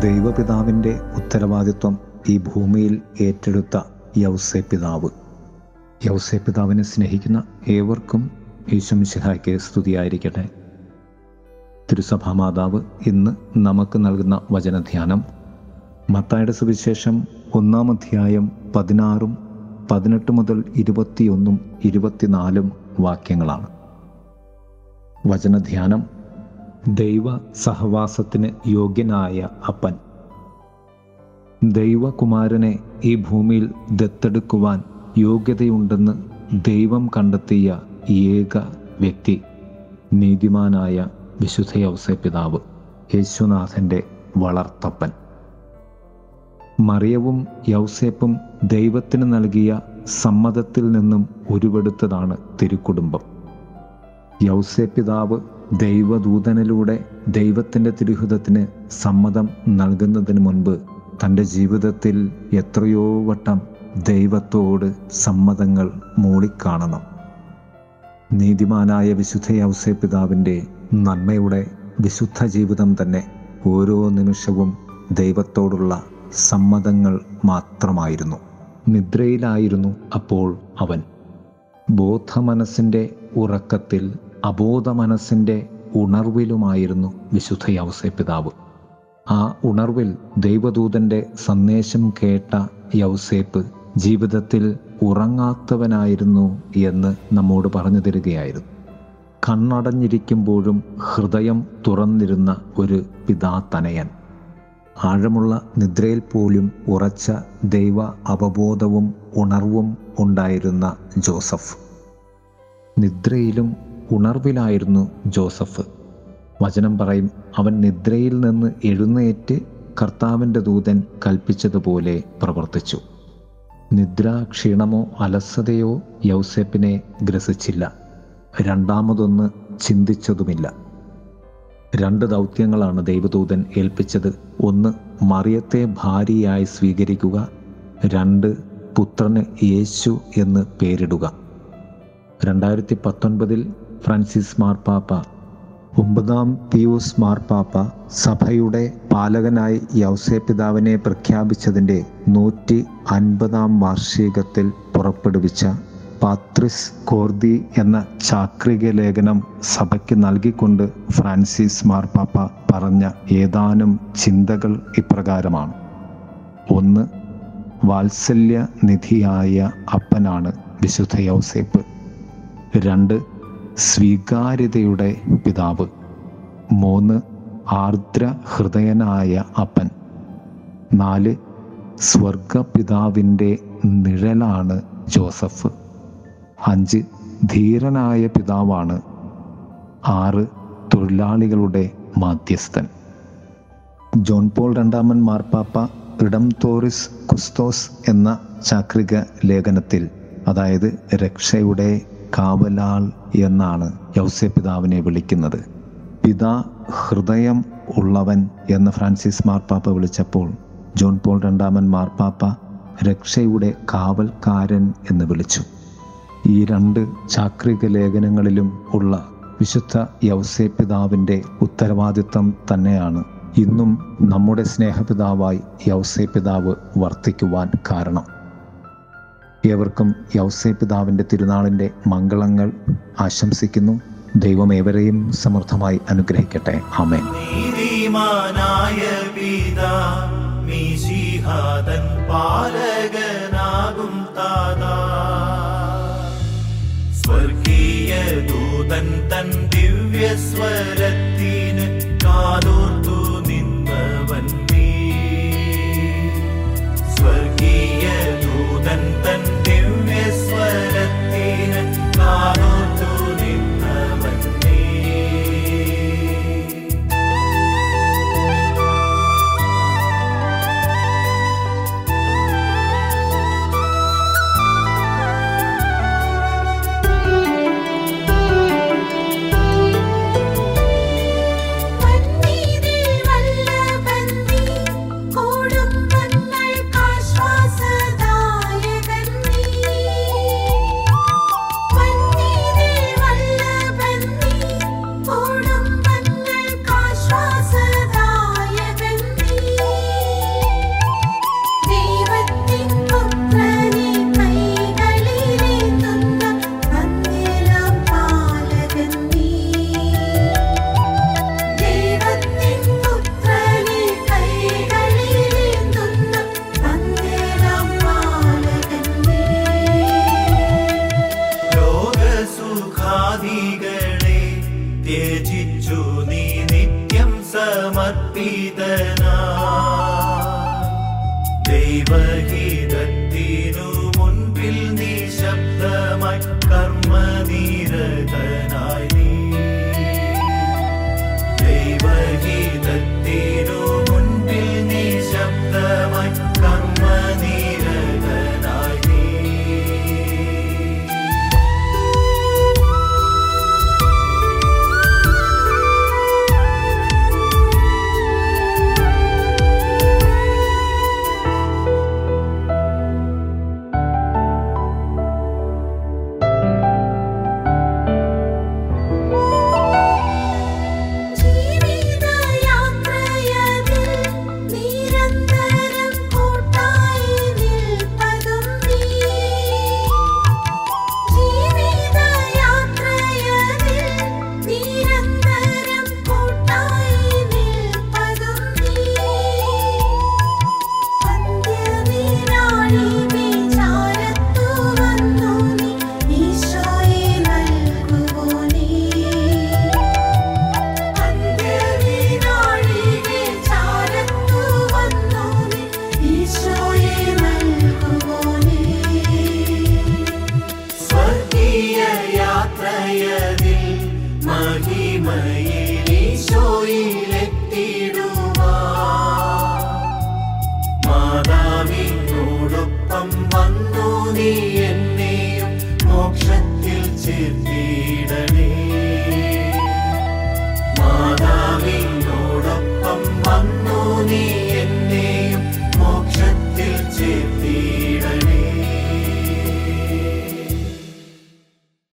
ദൈവപിതാവിന്റെ ഉത്തരവാദിത്വം ഈ ഭൂമിയിൽ ഏറ്റെടുത്ത യൗസെ പിതാവ് യൗസെ പിതാവിനെ സ്നേഹിക്കുന്ന ഏവർക്കും ഈശ്വമിശിഹായ്ക്ക് സ്തുതിയായിരിക്കട്ടെ. തിരുസഭാ മാതാവ് ഇന്ന് നമുക്ക് നൽകുന്ന വചനധ്യാനം മത്തായുടെ സുവിശേഷം ഒന്നാം അധ്യായം പതിനാറും പതിനെട്ട് മുതൽ ഇരുപത്തിയൊന്നും ഇരുപത്തിനാലും വാക്യങ്ങളാണ്. വചനധ്യാനം ദൈവ സഹവാസത്തിന് യോഗ്യനായ അപ്പൻ. ദൈവകുമാരനെ ഈ ഭൂമിയിൽ ദത്തെടുക്കുവാൻ യോഗ്യതയുണ്ടെന്ന് ദൈവം കണ്ടെത്തിയ ഏക വ്യക്തി നീതിമാനായ വിശുദ്ധ യൗസേ പിതാവ് യേശുനാഥന്റെ വളർത്തപ്പൻ. മറിയവും യൗസേപ്പും ദൈവത്തിന് നൽകിയ സമ്മതത്തിൽ നിന്നും ഉരുവെടുത്തതാണ് തിരുക്കുടുംബം. യൗസേ പിതാവ് ദൈവദൂതനിലൂടെ ദൈവത്തിന്റെ തിരുഹിതത്തിന് സമ്മതം നൽകുന്നതിന് മുൻപ് തന്റെ ജീവിതത്തിൽ എത്രയോ വട്ടം ദൈവത്തോട് സമ്മതങ്ങൾ മൂളിക്കാണണം. നീതിമാനായ വിശുദ്ധ യൗസേ പിതാവിന്റെ നന്മയുടെ വിശുദ്ധ ജീവിതം തന്നെ ഓരോ നിമിഷവും ദൈവത്തോടുള്ള സമ്മതങ്ങൾ മാത്രമായിരുന്നു. നിദ്രയിലായിരുന്നു അപ്പോൾ അവൻ. ബോധമനസ്സിന്റെ ഉറക്കത്തിൽ അബോധ മനസ്സിന്റെ ഉണർവിലുമായിരുന്നു വിശുദ്ധ യൗസേ പിതാവ് ആ ഉണർവിൽ ദൈവദൂതന്റെ സന്ദേശം കേട്ട യൗസേപ്പ് ജീവിതത്തിൽ ഉറങ്ങാത്തവനായിരുന്നു എന്ന് നമ്മോട് പറഞ്ഞു തരികയായിരുന്നു. കണ്ണടഞ്ഞിരിക്കുമ്പോഴും ഹൃദയം തുറന്നിരുന്ന ഒരു പിതാ തനയൻ ആഴമുള്ള നിദ്രയിൽ പോലും ഉറച്ച ദൈവ അവബോധവും ഉണർവും ഉണ്ടായിരുന്ന ജോസഫ്. നിദ്രയിലും ഉണർവിലായിരുന്നു ജോസഫ്. വചനം പറയും അവൻ നിദ്രയിൽ നിന്ന് എഴുന്നേറ്റ് കർത്താവിന്റെ ദൂതൻ കൽപ്പിച്ചതുപോലെ പ്രവർത്തിച്ചു. നിദ്ര ക്ഷീണമോ അലസതയോ യൗസേപ്പിനെ ഗ്രസിച്ചില്ല. രണ്ടാമതൊന്ന് ചിന്തിച്ചതുമില്ല. രണ്ട് ദൗത്യങ്ങളാണ് ദൈവദൂതൻ ഏൽപ്പിച്ചത്. ഒന്ന് മറിയത്തെ ഭാര്യയായി സ്വീകരിക്കുക. രണ്ട് പുത്രന് യേശു എന്ന് പേരിടുക. രണ്ടായിരത്തി പത്തൊൻപതിൽ ഫ്രാൻസിസ് മാർപ്പാപ്പ ഒമ്പതാം പിയൂസ് മാർപ്പാപ്പ സഭയുടെ പാലകനായി യൗസേ പിതാവിനെ പ്രഖ്യാപിച്ചതിന്റെ നൂറ്റി അൻപതാം വാർഷികത്തിൽ പുറപ്പെടുവിച്ച പാത്രിസ് കോർദി എന്ന ചാക്രിക ലേഖനം സഭയ്ക്ക് നൽകിക്കൊണ്ട് ഫ്രാൻസിസ് മാർപ്പാപ്പ പറഞ്ഞ ഏതാനും ചിന്തകൾ ഇപ്രകാരമാണ്. ഒന്ന് വാത്സല്യ നിധിയായ അപ്പനാണ് വിശുദ്ധ യൗസേപ്പ്. രണ്ട് സ്വീകാര്യതയുടെ പിതാവ്. മൂന്ന് ആർദ്ര ഹൃദയനായ അപ്പൻ. നാല് സ്വർഗപിതാവിന്റെ നിഴലാണ് ജോസഫ്. അഞ്ച് ധീരനായ പിതാവാണ്. ആറ് തൊഴിലാളികളുടെ മാധ്യസ്ഥൻ. ജോൺ പോൾ രണ്ടാമൻ മാർപ്പാപ്പ ഇടം തോറിസ് കുസ്തോസ് എന്ന ചാക്രിക ലേഖനത്തിൽ അതായത് രക്ഷയുടെ കാവലാൾ എന്നാണ് യൗസ്യ പിതാവിനെ വിളിക്കുന്നത്. പിതാ ഹൃദയം ഉള്ളവൻ എന്ന് ഫ്രാൻസിസ് മാർപ്പാപ്പ വിളിച്ചപ്പോൾ ജോൺ പോൾ രണ്ടാമൻ മാർപ്പാപ്പ രക്ഷയുടെ കാവൽക്കാരൻ എന്ന് വിളിച്ചു. ഈ രണ്ട് ചാക്രിക ലേഖനങ്ങളിലും ഉള്ള വിശുദ്ധ യൗസേ പിതാവിന്റെ ഉത്തരവാദിത്തം തന്നെയാണ് ഇന്നും നമ്മുടെ സ്നേഹപിതാവായി യൗസേ പിതാവ് വർത്തിക്കുവാൻ കാരണം. ഏവർക്കും യൗസേ പിതാവിന്റെ തിരുനാളിന്റെ മംഗളങ്ങൾ ആശംസിക്കുന്നു. ദൈവം ഏവരെയും സമൃദ്ധമായി അനുഗ്രഹിക്കട്ടെ. ആമേ നീതിമാനായ പാലകനാകും താതാ. സ്വർഗീയ ദൂതൻ തൻ ीरो மழையே